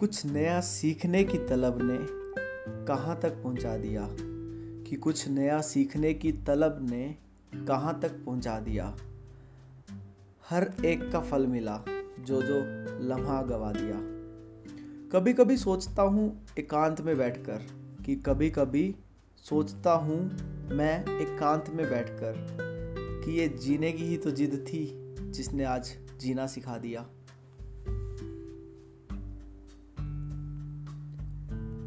कुछ नया सीखने की तलब ने कहाँ तक पहुँचा दिया? कि कुछ नया सीखने की तलब ने कहाँ तक पहुँचा दिया? हर एक का फल मिला जो जो लम्हा गवा दिया। कभी कभी सोचता हूँ एकांत में बैठकर, कि कभी कभी सोचता हूँ मैं एकांत में बैठकर, कि ये जीने की ही तो जिद थी जिसने आज जीना सिखा दिया।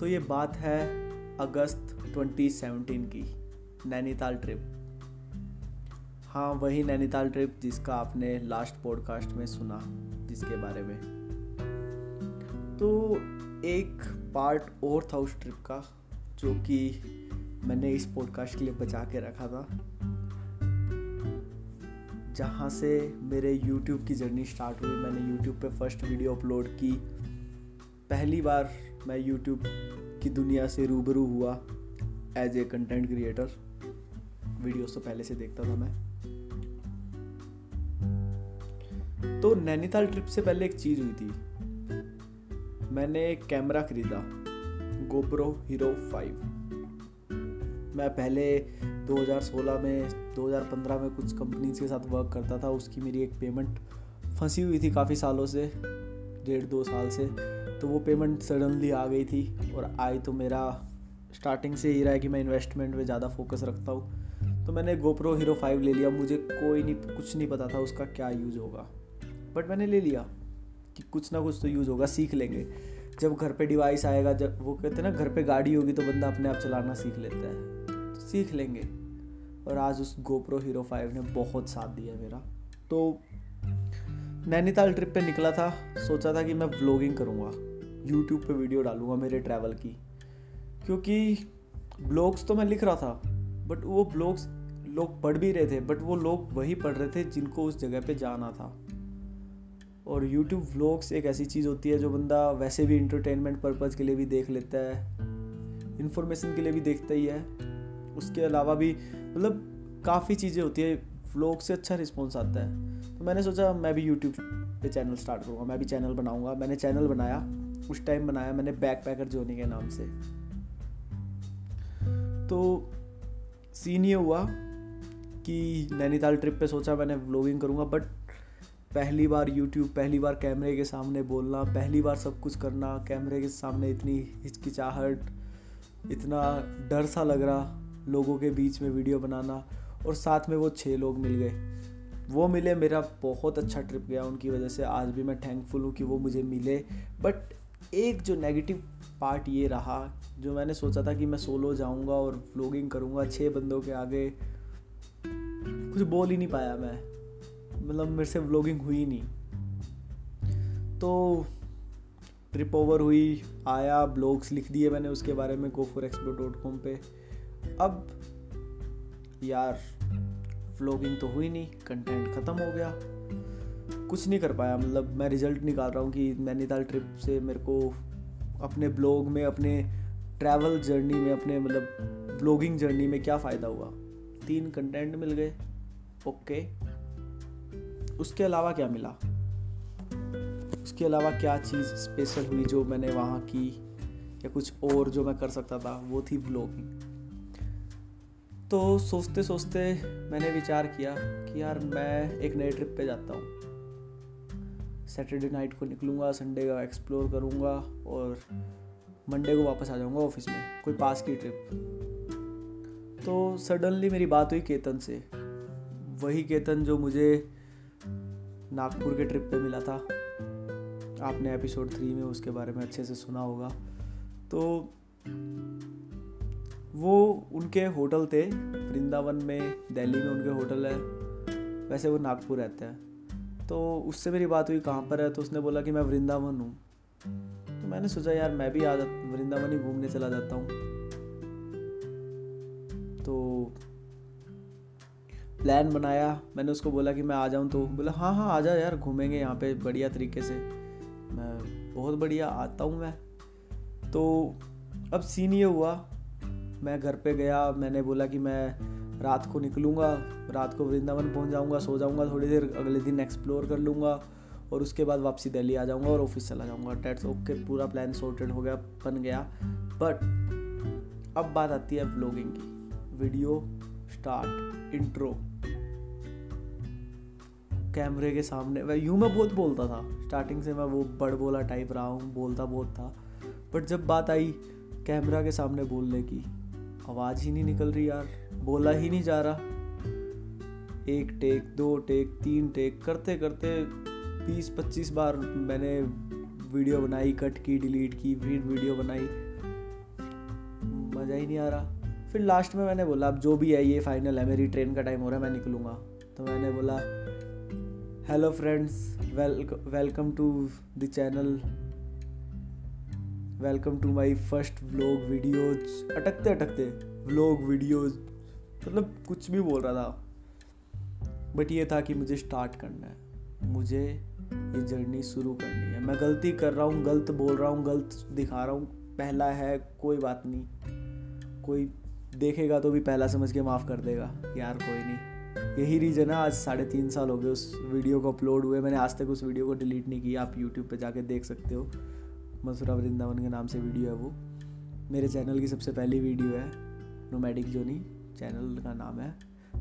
तो ये बात है अगस्त 2017 की, नैनीताल ट्रिप हाँ वही नैनीताल ट्रिप जिसका आपने लास्ट पॉडकास्ट में सुना, जिसके बारे में. तो एक पार्ट और था उस ट्रिप का, जो कि मैंने इस पॉडकास्ट के लिए बचा के रखा था, जहाँ से मेरे YouTube की जर्नी स्टार्ट हुई. मैंने YouTube पे फ़र्स्ट वीडियो अपलोड की. पहली बार मैं YouTube की दुनिया से रूबरू हुआ as a content creator videos तो पहले से देखता था मैं। तो नैनीताल ट्रिप से पहले एक चीज़ हुई थी। मैंने एक कैमरा खरीदा गोप्रो हीरो फाइव मैं पहले 2016 में 2015 में कुछ कंपनीज़ के साथ वर्क करता था, उसकी मेरी एक पेमेंट फंसी हुई थी काफ़ी सालों से, डेढ़ दो साल से। तो वो पेमेंट सडनली आ गई थी और आई तो मेरा स्टार्टिंग से ही रहा है कि मैं इन्वेस्टमेंट में ज़्यादा फोकस रखता हूँ। तो मैंने गोप्रो हीरो फाइव ले लिया। मुझे कोई नहीं, कुछ नहीं पता था उसका क्या यूज़ होगा। बट मैंने ले लिया कि कुछ ना कुछ तो यूज़ होगा, सीख लेंगे। जब घर पे डिवाइस आएगा, जब वो कहते हैं ना, घर पे गाड़ी होगी तो बंदा अपने आप चलाना सीख लेता है। तो सीख लेंगे। और आज उस गोप्रो हीरो फाइव ने बहुत साथ दिया मेरा। तो नैनीताल ट्रिप पे निकला था। सोचा था कि मैं व्लॉगिंग करूँगा। यूट्यूब पे वीडियो डालूँगा मेरे ट्रैवल की। क्योंकि ब्लॉग्स तो मैं लिख रहा था बट वो ब्लॉग्स लोग पढ़ भी रहे थे बट वो लोग वही पढ़ रहे थे जिनको उस जगह पे जाना था। और यूट्यूब व्लॉग्स एक ऐसी चीज़ होती है जो बंदा वैसे भी इंटरटेनमेंट पर्पज़ के लिए भी देख लेता है इन्फॉर्मेशन के लिए भी देखता ही है। उसके अलावा भी मतलब काफ़ी चीज़ें होती है व्लॉग से अच्छा रिस्पॉन्स आता है। तो मैंने सोचा मैं भी यूट्यूब पे चैनल स्टार्ट करूँगा, मैं भी चैनल बनाऊँगा, मैंने चैनल बनाया। उस टाइम बनाया मैंने बैक पैकर जोनी के नाम से। तो सीन ये हुआ कि नैनीताल ट्रिप पे सोचा मैंने व्लॉगिंग करूँगा बट पहली बार यूट्यूब पहली बार कैमरे के सामने बोलना, पहली बार सब कुछ करना कैमरे के सामने इतनी हिचकिचाहट, इतना डर सा लग रहा लोगों के बीच में वीडियो बनाना, और साथ में वो छः लोग मिल गए। वो मिले मेरा बहुत अच्छा ट्रिप गया, उनकी वजह से आज भी मैं थैंकफुल हूँ कि वो मुझे मिले बट एक जो नेगेटिव पार्ट ये रहा, जो मैंने सोचा था कि मैं सोलो जाऊँगा और व्लॉगिंग करूँगा छः बंदों के आगे, कुछ बोल ही नहीं पाया मैं। मतलब मेरे से व्लॉगिंग हुई नहीं। तो ट्रिप ओवर हुई, आया ब्लॉग्स लिख दिए मैंने उसके बारे में go for explo dot com पर अब यार व्लॉगिंग तो हुई नहीं कंटेंट ख़त्म हो गया। कुछ नहीं कर पाया। मतलब मैं रिज़ल्ट निकाल रहा हूँ कि नैनीताल ट्रिप से मेरे को अपने ब्लॉग में, अपने ट्रैवल जर्नी में, अपने मतलब ब्लॉगिंग जर्नी में क्या फ़ायदा हुआ? तीन कंटेंट मिल गए। ओके उसके अलावा क्या मिला? उसके अलावा क्या चीज़ स्पेशल हुई जो मैंने वहाँ की या कुछ और जो मैं कर सकता था? वो थी ब्लॉगिंग तो सोचते सोचते मैंने विचार किया कि यार मैं एक नए ट्रिप पे जाता हूँ। सैटरडे नाइट को निकलूँगा संडे का एक्सप्लोर करूँगा और मंडे को वापस आ जाऊँगा ऑफ़िस में, कोई पास की ट्रिप तो सडनली मेरी बात हुई केतन से। वही केतन जो मुझे नागपुर के ट्रिप पे मिला था। आपने एपिसोड थ्री में उसके बारे में अच्छे से सुना होगा। तो वो उनके होटल थे, वृंदावन में, दिल्ली में उनके होटल है। वैसे वो नागपुर रहते हैं। तो उससे मेरी बात हुई, कहाँ पर है? तो उसने बोला कि मैं वृंदावन हूँ। तो मैंने सोचा, यार, मैं भी आ जा, वृंदावन ही घूमने चला जाता हूँ। तो प्लान बनाया। मैंने उसको बोला कि मैं आ जाऊँ तो बोला हाँ हाँ आ जा यार, घूमेंगे यहाँ पे बढ़िया तरीके से। मैं बहुत बढ़िया आता हूँ मैं। तो अब सीन ये हुआ। मैं घर पे गया, मैंने बोला कि मैं रात को निकलूँगा, रात को वृंदावन पहुँच जाऊँगा, सो जाऊँगा थोड़ी देर, अगले दिन एक्सप्लोर कर लूँगा और उसके बाद वापसी दिल्ली आ जाऊँगा और ऑफ़िस चला जाऊँगा। डेट्स ओके पूरा प्लान सॉर्टेड हो गया, बन गया। बट अब बात आती है ब्लॉगिंग की। वीडियो स्टार्ट इंट्रो कैमरे के सामने वह यूँ मैं बहुत बोलता था। स्टार्टिंग से मैं वो बड़ बोला टाइप रहा हूँ, बोलता बहुत था। बट जब बात आई कैमरा के सामने बोलने की, आवाज़ ही नहीं निकल रही यार। बोला ही नहीं जा रहा। एक टेक दो टेक तीन टेक करते करते बीस, पच्चीस बार मैंने वीडियो बनाई कट की डिलीट की, फिर वीडियो बनाई। मज़ा ही नहीं आ रहा। फिर लास्ट में मैंने बोला, अब जो भी है, ये फाइनल है, मेरी ट्रेन का टाइम हो रहा है, मैं निकलूँगा। तो मैंने बोला hello friends welcome to the channel welcome to my first vlog videos अटकते अटकते व्लॉग वीडियोज़ मतलब कुछ भी बोल रहा था। बट ये था कि मुझे स्टार्ट करना है। मुझे ये जर्नी शुरू करनी है। मैं गलती कर रहा हूँ, गलत बोल रहा हूँ, गलत दिखा रहा हूँ। पहला है, कोई बात नहीं। कोई देखेगा तो भी पहला समझ के माफ़ कर देगा यार कोई नहीं। यही रीज़न है, आज साढ़े तीन साल हो गए उस वीडियो को अपलोड हुए। मैंने आज तक उस वीडियो को डिलीट नहीं किया। आप यूट्यूब पे जाके देख सकते हो। मथुरा वृंदावन के नाम से वीडियो है वो। मेरे चैनल की सबसे पहली वीडियो है नोमैडिक जोनी चैनल का नाम है।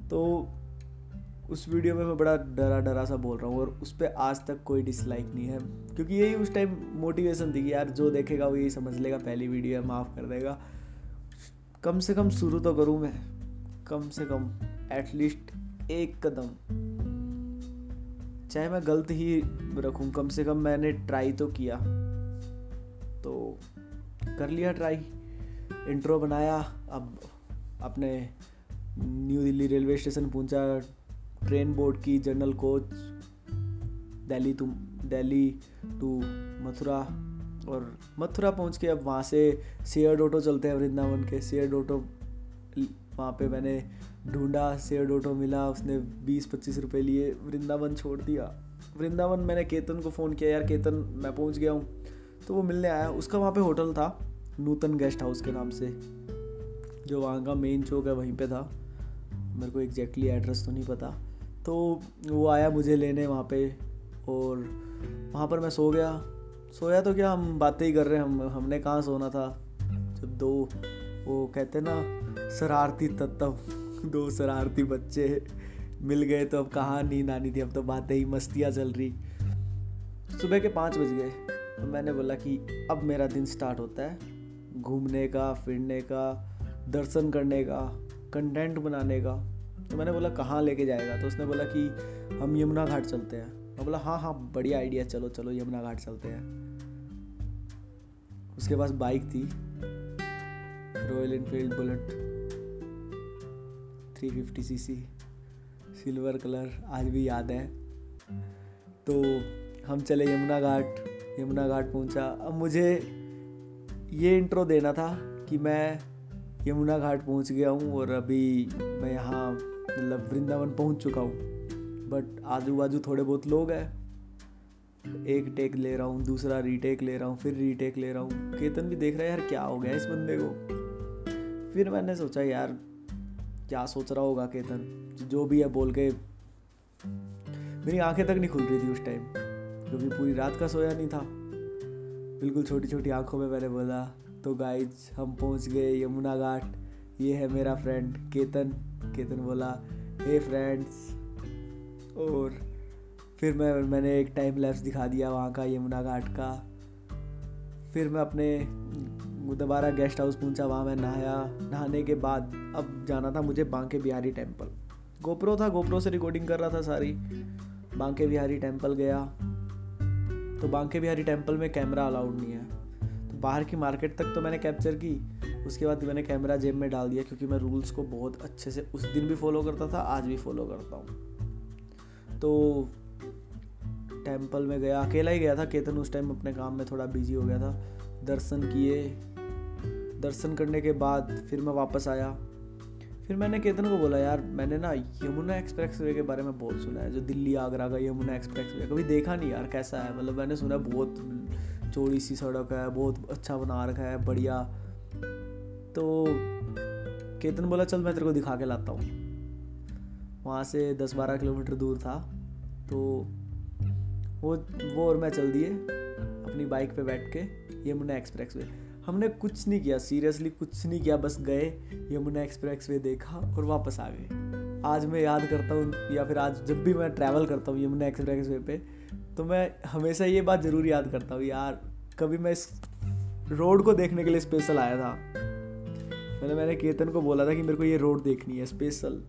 तो उस वीडियो में मैं बड़ा डरा डरा सा बोल रहा हूँ और उस पर आज तक कोई डिसलाइक नहीं है। क्योंकि यही उस टाइम मोटिवेशन थी कि यार जो देखेगा वो यही समझ लेगा, पहली वीडियो है, माफ़ कर देगा। कम से कम शुरू तो करूँ मैं। कम से कम एटलीस्ट एक कदम। चाहे मैं गलत ही रखूँ, कम से कम मैंने ट्राई तो किया। तो कर लिया ट्राई इंट्रो बनाया, अब अपने न्यू दिल्ली रेलवे स्टेशन पहुँचा ट्रेन बोर्ड की general coach, Delhi to Delhi to Mathura, और मथुरा पहुँच के अब वहाँ से शेयर्ड ऑटो चलते हैं वृंदावन के। शेयर्ड ऑटो वहाँ पे मैंने ढूंढा शेयर्ड ऑटो मिला, उसने बीस पच्चीस रुपये लिए, वृंदावन छोड़ दिया। वृंदावन मैंने केतन को फ़ोन किया, यार केतन, मैं पहुँच गया हूँ। तो वो मिलने आया। उसका वहाँ पे होटल था, नूतन गेस्ट हाउस के नाम से। जो वहाँ का मेन चौक है वहीं पे था। मेरे को एग्जैक्टली एड्रेस तो नहीं पता। तो वो आया मुझे लेने वहाँ पे और वहाँ पर मैं सो गया। सोया तो क्या हम बातें ही कर रहे हैं। हम, हमने कहाँ सोना था? जब दो, वो कहते ना, शरारती तत्व दो शरारती बच्चे मिल गए तो अब कहाँ नींद आनी थी? अब तो बातें ही मस्तियाँ चल रही। सुबह के पाँच बज गए। तो मैंने बोला कि अब मेरा दिन स्टार्ट होता है। घूमने का, फिरने का दर्शन करने का कंटेंट बनाने का। तो मैंने बोला, कहाँ लेके जाएगा? तो उसने बोला कि, हम यमुना घाट चलते हैं। मैं बोला हाँ हाँ बढ़िया आइडिया चलो चलो, यमुना घाट चलते हैं। उसके पास बाइक थी Royal Enfield Bullet 350 CC silver colour आज भी याद है। तो हम चले यमुना घाट यमुना घाट पहुँचा। अब मुझे ये इंट्रो देना था कि मैं यमुना घाट पहुँच गया हूँ और अभी मैं यहाँ मतलब वृंदावन पहुँच चुका हूँ। बट आजू बाजू थोड़े बहुत लोग हैं। एक टेक ले रहा हूँ दूसरा रीटेक ले रहा हूँ फिर रीटेक ले रहा हूँ। केतन भी देख रहा है यार क्या हो गया इस बंदे को? फिर मैंने सोचा यार क्या सोच रहा होगा केतन? जो भी है बोल के मेरी आँखें तक नहीं खुल रही थी उस टाइम क्योंकि पूरी रात का सोया नहीं था। बिल्कुल छोटी छोटी आँखों में मैंने बोला तो गाइज़ हम पहुँच गए यमुना घाट। ये है मेरा फ्रेंड केतन। केतन बोला हे hey फ्रेंड्स और फिर मैं, मैंने एक टाइम लैप्स दिखा दिया वहाँ का, यमुना घाट का। फिर मैं अपने, दोबारा गेस्ट हाउस पहुँचा, वहाँ मैं नहाया। नहाने के बाद, अब जाना था मुझे बांके बिहारी टेंपल गोप्रो था गोप्रो से रिकॉर्डिंग कर रहा था सारी। बांके बिहारी टेंपल गया। तो बांके बिहारी टेंपल में कैमरा अलाउड नहीं है। बाहर की मार्केट तक तो मैंने कैप्चर की, उसके बाद मैंने कैमरा जेब में डाल दिया क्योंकि मैं रूल्स को बहुत अच्छे से उस दिन भी फॉलो करता था, आज भी फॉलो करता हूँ। तो टेंपल में गया, अकेला ही गया था, केतन उस टाइम अपने काम में थोड़ा बिज़ी हो गया था। दर्शन किए, दर्शन करने के बाद फिर मैं वापस आया। फिर मैंने केतन को बोला, यार, मैंने ना यमुना एक्सप्रेस वे के बारे में बहुत सुना है, जो दिल्ली, आगरा का यमुना एक्सप्रेस वे कभी देखा नहीं यार, कैसा है? मतलब मैंने सुना बहुत चौड़ी सी सड़क है, बहुत अच्छा बना रखा है, बढ़िया। तो केतन बोला, चल मैं तेरे को दिखा के लाता हूँ। वहाँ से दस बारह किलोमीटर दूर था तो वो वो और मैं चल दिए अपनी बाइक पे बैठ के यमुना एक्सप्रेस वे। हमने कुछ नहीं किया, सीरियसली कुछ नहीं किया, बस गए, यमुना एक्सप्रेस वे देखा और वापस आ गए। आज मैं याद करता हूँ या फिर आज जब भी मैं ट्रैवल करता हूँ यमुना एक्सप्रेस वे पे तो मैं हमेशा ये बात ज़रूर याद करता हूँ, यार। कभी मैं इस रोड को देखने के लिए स्पेशल आया था। मैंने मैंने केतन को बोला था कि मेरे को ये रोड देखनी है स्पेशल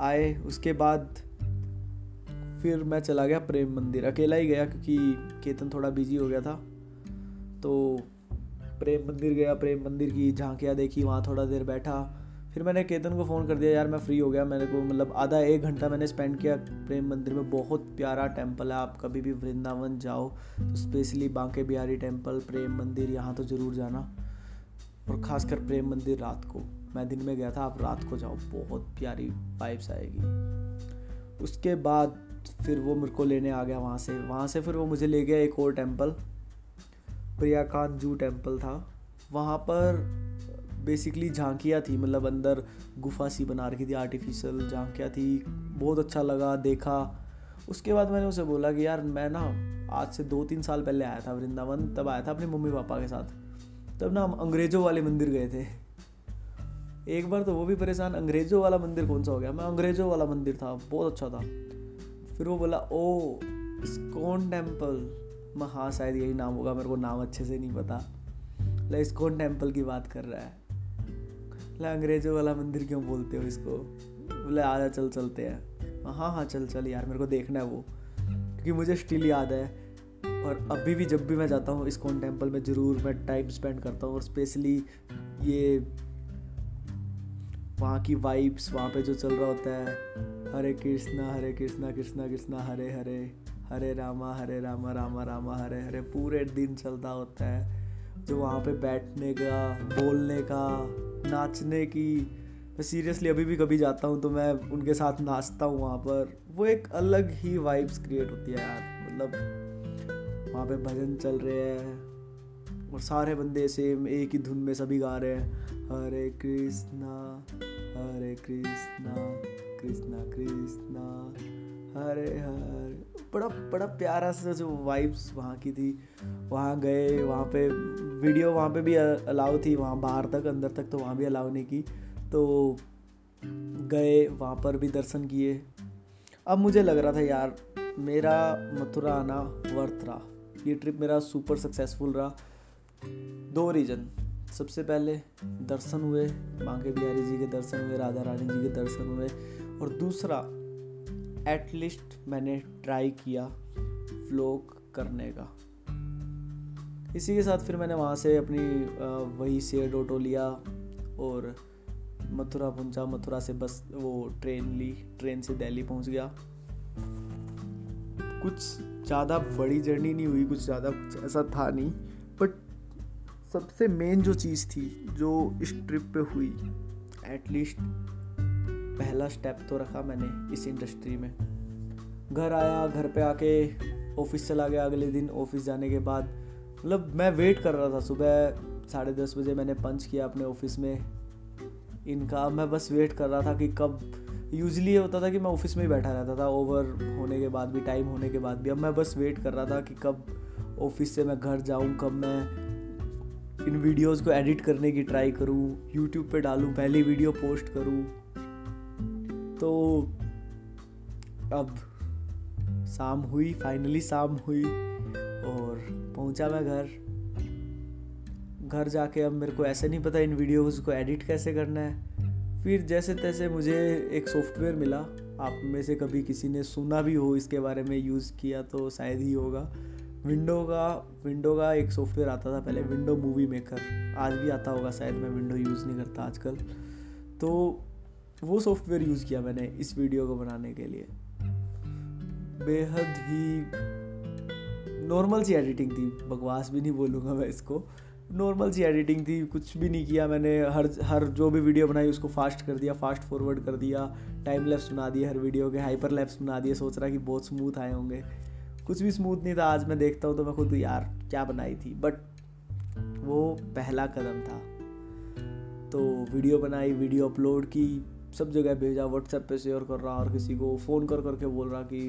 आए, उसके बाद फिर मैं चला गया प्रेम मंदिर। अकेला ही गया क्योंकि केतन थोड़ा बिज़ी हो गया था। तो प्रेम मंदिर गया, प्रेम मंदिर की झांकियाँ देखी, वहाँ थोड़ा देर बैठा। फिर मैंने केतन को फ़ोन कर दिया, यार, मैं फ्री हो गया, मेरे को मतलब आधा एक घंटा मैंने स्पेंड किया। प्रेम मंदिर में बहुत प्यारा टेंपल है, आप कभी भी वृंदावन जाओ तो स्पेशली बांके बिहारी टेंपल प्रेम मंदिर, यहाँ तो ज़रूर जाना। और ख़ासकर प्रेम मंदिर रात को। मैं दिन में गया था, आप रात को जाओ, बहुत प्यारी वाइब्स आएगी। उसके बाद फिर वो मेरे को लेने आ गया वहाँ से। वहाँ से फिर वो मुझे ले गया एक और टेंपल प्रियाकांत जू टेंपल था। वहाँ पर बेसिकली झांकियाँ थी मतलब अंदर गुफा सी बना रखी थी आर्टिफिशियल झांकियाँ थी, बहुत अच्छा लगा, देखा। उसके बाद मैंने उसे बोला कि यार, मैं ना आज से दो तीन साल पहले आया था वृंदावन, तब आया था अपने मम्मी पापा के साथ। तब ना हम अंग्रेज़ों वाले मंदिर गए थे। एक बार तो वो भी परेशान, अंग्रेज़ों वाला मंदिर कौन सा हो गया? मैं अंग्रेज़ों वाला मंदिर था, बहुत अच्छा था। फिर वो बोला, ओ, इस्कॉन टेंपल मैं हाँ शायद यही नाम होगा, मेरे को नाम अच्छे से नहीं पता। ला, इस्कॉन टेंपल की बात कर रहा है। ला अंग्रेज़ों वाला मंदिर क्यों बोलते हो इसको? बोले, आजा, चल, चलते हैं। हाँ हाँ चल चल यार, मेरे को देखना है वो, क्योंकि मुझे स्टिल याद है। और अभी भी, जब भी मैं जाता हूँ, इस्कॉन टेंपल में ज़रूर मैं टाइम स्पेंड करता हूँ, और स्पेशली ये वहाँ की वाइब्स, वहाँ पे जो चल रहा होता है, हरे कृष्णा हरे कृष्णा कृष्णा कृष्णा, हरे हरे हरे रामा हरे रामा रामा रामा, हरे हरे, पूरे दिन चलता होता है, जो वहाँ पे बैठने का, बोलने का नाचने की, मैं सीरियसली अभी भी कभी जाता हूँ तो मैं उनके साथ नाचता हूँ वहाँ पर। वो एक अलग ही वाइब्स क्रिएट होती है यार। मतलब वहाँ पे भजन चल रहे हैं और सारे बंदे सेम एक ही धुन में सभी गा रहे हैं। हरे कृष्णा हरे कृष्णा कृष्णा कृष्णा। हरे हरे। बड़ा बड़ा प्यारा सा जो वाइब्स वहाँ की थी। वहाँ गए, वहाँ पे वीडियो वहाँ पे भी अलाउ थी। वहाँ बाहर तक, अंदर तक तो वहाँ भी अलाउ नहीं की। तो गए, वहाँ पर भी दर्शन किए। अब मुझे लग रहा था, यार, मेरा मथुरा आना वर्थ रहा। ये ट्रिप मेरा सुपर सक्सेसफुल रहा। दो रीज़न सबसे पहले, दर्शन हुए। बांके बिहारी जी के दर्शन हुए, राधा रानी जी के दर्शन हुए। और दूसरा एटलीस्ट मैंने ट्राई किया व्लॉग करने का। इसी के साथ फिर मैंने वहाँ से अपनी वही शेड ऑटो लिया और मथुरा पहुँचा। मथुरा से बस वो ट्रेन ली। ट्रेन से दिल्ली पहुँच गया। कुछ ज़्यादा बड़ी जर्नी नहीं हुई, कुछ ज़्यादा कुछ ऐसा था नहीं बट सबसे मेन जो चीज़ थी, जो इस ट्रिप पे हुई एटलीस्ट पहला स्टेप तो रखा मैंने इस इंडस्ट्री में। घर आया, घर पे आके ऑफ़िस चला गया। अगले दिन ऑफ़िस जाने के बाद मतलब मैं वेट कर रहा था। सुबह साढ़े दस बजे मैंने पंच किया अपने ऑफ़िस में। इनका मैं बस वेट कर रहा था कि कब यूजली ये होता था कि मैं ऑफ़िस में ही बैठा रहता था। ओवर होने के बाद भी टाइम होने के बाद भी। अब मैं बस वेट कर रहा था कि कब ऑफ़िस से मैं घर जाऊँ, कब मैं इन वीडियोस को एडिट करने की ट्राई करूँ। यूट्यूब पे डालूँ, पहली वीडियो पोस्ट करूँ। तो अब शाम हुई फाइनली शाम हुई और पहुँचा मैं घर। घर जाके अब मेरे को ऐसे नहीं पता इन वीडियोस को एडिट कैसे करना है। फिर जैसे तैसे मुझे एक सॉफ्टवेयर मिला। आप में से कभी किसी ने सुना भी हो इसके बारे में यूज़ किया तो शायद ही होगा। विंडो का विंडो का एक सॉफ्टवेयर आता था पहले विंडो मूवी मेकर आज भी आता होगा शायद, मैं विंडो यूज़ नहीं करता आजकल। तो वो सॉफ्टवेयर यूज़ किया मैंने इस वीडियो को बनाने के लिए। बेहद ही नॉर्मल सी एडिटिंग थी। बकवास भी नहीं बोलूँगा मैं इसको। नॉर्मल सी एडिटिंग थी, कुछ भी नहीं किया मैंने। हर हर जो भी वीडियो बनाई, उसको फास्ट कर दिया फास्ट फॉरवर्ड कर दिया टाइम लैप्स बना दिया हर वीडियो के हाइपर लैप्स बना दिए। सोच रहा कि बहुत स्मूथ आए होंगे। कुछ भी स्मूथ नहीं था। आज मैं देखता हूँ तो मैं खुद यार क्या बनाई थी। बट वो पहला कदम था। तो वीडियो बनाई वीडियो अपलोड की सब जगह भेजा व्हाट्सएप पे शेयर कर रहा और किसी को फ़ोन कर करके बोल रहा कि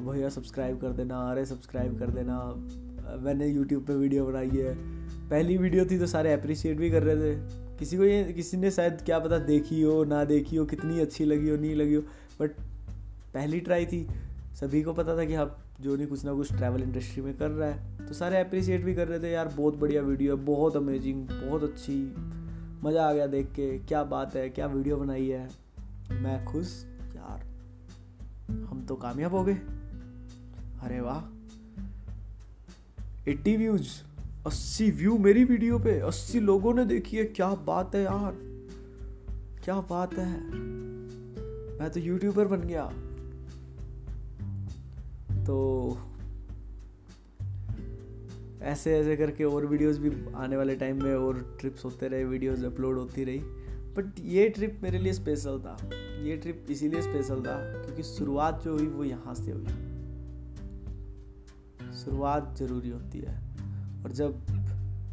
भैया सब्सक्राइब कर देना, अरे सब्सक्राइब कर देना। मैंने यूट्यूब पे वीडियो बनाई है। पहली वीडियो थी तो सारे अप्रिशिएट भी कर रहे थे। किसी को ये, किसी ने शायद क्या पता देखी हो, ना देखी हो, कितनी अच्छी लगी हो, नहीं लगी हो बट पहली ट्राई थी। सभी को पता था कि आप जो नहीं कुछ ना कुछ ट्रैवल इंडस्ट्री में कर रहा है। तो सारे अप्रिशिएट भी कर रहे थे, यार बहुत बढ़िया वीडियो है, बहुत अमेजिंग बहुत अच्छी मज़ा आ गया देख के, क्या बात है, क्या वीडियो बनाई है। मैं खुश, यार, हम तो कामयाब हो गए। अरे वाह। एट्टी व्यूज़, अस्सी व्यू मेरी वीडियो पे, अस्सी लोगों ने देखी है। क्या बात है यार, क्या बात है। मैं तो यूट्यूबर बन गया। तो ऐसे ऐसे करके और वीडियोस भी आने वाले टाइम में और ट्रिप्स होते रहे वीडियोस अपलोड होती रही। बट ये ट्रिप मेरे लिए स्पेशल था। ये ट्रिप इसीलिए स्पेशल था क्योंकि शुरुआत जो हुई वो यहाँ से हुई। शुरुआत ज़रूरी होती है। और जब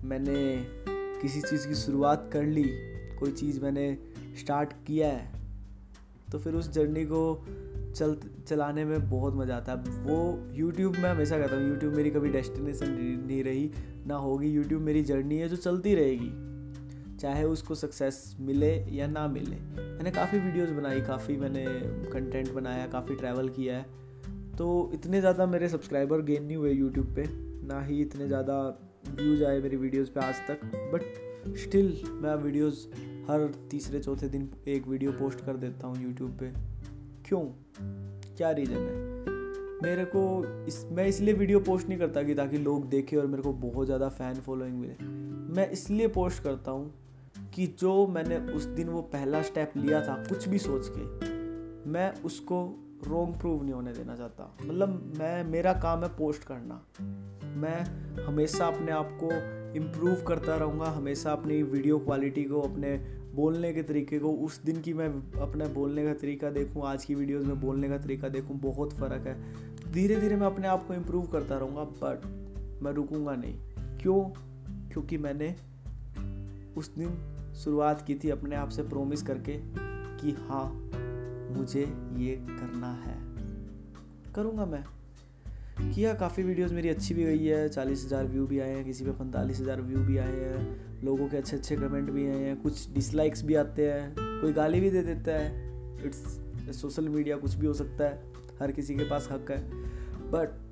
मैंने किसी चीज़ की शुरुआत कर ली, कोई चीज़ मैंने स्टार्ट किया है तो फिर उस जर्नी को चल, चलाने में बहुत मज़ा आता है। वो यूट्यूब में हमेशा कहता हूँ यूट्यूब मेरी कभी डेस्टिनेशन नहीं रही, ना होगी। यूट्यूब मेरी जर्नी है जो चलती रहेगी। चाहे उसको सक्सेस मिले या ना मिले। मैंने काफ़ी वीडियोस बनाई, काफ़ी मैंने कंटेंट बनाया, काफ़ी ट्रैवल किया है। तो इतने ज़्यादा मेरे सब्सक्राइबर गेन नहीं हुए यूट्यूब पे। ना ही इतने ज़्यादा व्यूज़ आए मेरी वीडियोस पे आज तक। बट स्टिल मैं वीडियोस हर तीसरे, चौथे दिन एक वीडियो पोस्ट कर देता हूँ यूट्यूब पे। क्यों? क्या रीज़न है? मेरे को इस, मैं इसलिए वीडियो पोस्ट नहीं करता कि ताकि लोग देखें और मेरे को बहुत ज़्यादा फ़ैन फॉलोइंग मिले। मैं इसलिए पोस्ट करता हूँ कि जो मैंने उस दिन वो पहला स्टेप लिया था, कुछ भी सोच के, मैं उसको रोंग प्रूव नहीं होने देना चाहता। मतलब मैं, मेरा काम है पोस्ट करना। मैं हमेशा अपने आप को इम्प्रूव करता रहूँगा, हमेशा अपनी वीडियो क्वालिटी को, अपने बोलने के तरीके को, उस दिन की मैं अपना बोलने का तरीका देखूँ, आज की वीडियोज़ में बोलने का तरीका देखूँ, बहुत फ़र्क है। धीरे धीरे मैं अपने आप को इम्प्रूव करता रहूँगा बट मैं रुकूँगा नहीं। क्यों? क्योंकि मैंने उस दिन शुरुआत की थी अपने आप से प्रोमिस करके कि हाँ मुझे ये करना है। करूँगा मैं। किया, काफ़ी वीडियोस मेरी अच्छी भी गई है, चालीस हज़ार व्यू भी आए हैं, किसी पे पैंतालीस हज़ार व्यू भी आए हैं। लोगों के अच्छे अच्छे कमेंट भी आए हैं कुछ डिसलाइक्स भी आते हैं, कोई गाली भी दे देता है। इट्स सोशल मीडिया कुछ भी हो सकता है, हर किसी के पास हक है। बट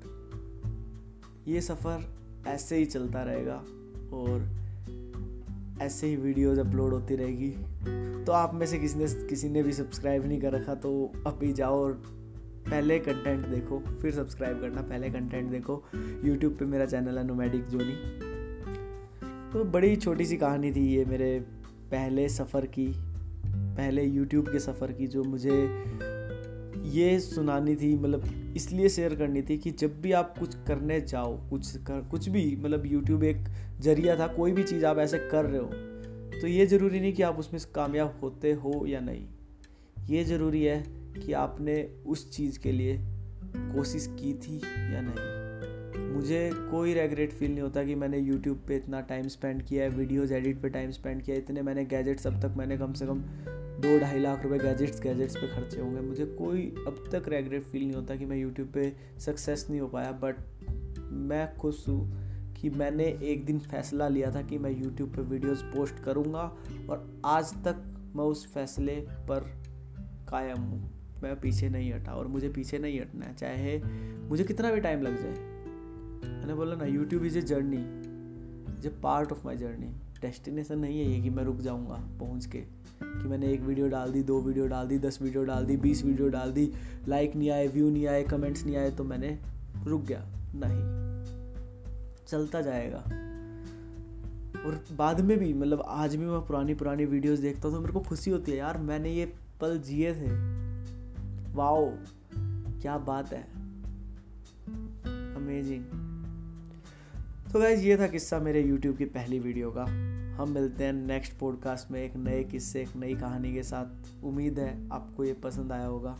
ये सफ़र ऐसे ही चलता रहेगा और ऐसे ही वीडियोज़ अपलोड होती रहेगी। तो आप में से किसी ने किसी ने भी सब्सक्राइब नहीं कर रखा तो अभी जाओ और पहले कंटेंट देखो, फिर सब्सक्राइब करना, पहले कंटेंट देखो। यूट्यूब पे मेरा चैनल है नोमैडिक जोनी तो बड़ी छोटी सी कहानी थी ये मेरे पहले सफ़र की, पहले यूट्यूब के सफ़र की जो मुझे ये सुनानी थी मतलब इसलिए शेयर करनी थी कि जब भी आप कुछ करने जाओ, कुछ कर, कुछ भी मतलब यूट्यूब एक ज़रिया था, कोई भी चीज़ आप ऐसे कर रहे हो तो ये ज़रूरी नहीं कि आप उसमें कामयाब होते हो या नहीं। ये ज़रूरी है कि आपने उस चीज़ के लिए कोशिश की थी या नहीं। मुझे कोई रेगरेट फील नहीं होता कि मैंने यूट्यूब पे इतना टाइम स्पेंड किया है वीडियोज़ एडिट पे टाइम स्पेंड किया इतने मैंने गैजेट्स अब तक मैंने कम से कम दो ढाई लाख रुपए गैजेट्स गैजेट्स पे खर्चे होंगे। मुझे कोई अब तक रेगरेट फील नहीं होता कि मैं यूट्यूब पे सक्सेस नहीं हो पाया बट मैं खुश हूँ कि मैंने एक दिन फैसला लिया था कि मैं यूट्यूब पे वीडियोस पोस्ट करूँगा और आज तक मैं उस फैसले पर कायम हूँ। मैं पीछे नहीं हटा और मुझे पीछे नहीं हटना है, चाहे मुझे कितना भी टाइम लग जाए। मैंने बोला, ना YouTube is a journey is a part of my journey destination नहीं है ये कि मैं रुक जाऊँगा, पहुँच के। कि मैंने एक वीडियो डाल दी, दो वीडियो डाल दी, दस वीडियो डाल दी, बीस वीडियो डाल दी लाइक नहीं आए व्यू नहीं आए कमेंट्स नहीं आए तो मैंने रुक गया। नहीं। चलता जाएगा। और बाद में भी मतलब आज भी मैं पुरानी पुरानी वीडियोस देखता हूँ तो मेरे को खुशी होती है, यार, मैंने ये पल जिए थे। वाओ, क्या बात है। अमेजिंग तो गाइज़ ये था किस्सा मेरे यूट्यूब की पहली वीडियो का। हम मिलते हैं नेक्स्ट पॉडकास्ट में एक नए किस्से, एक नई कहानी के साथ। उम्मीद है आपको ये पसंद आया होगा।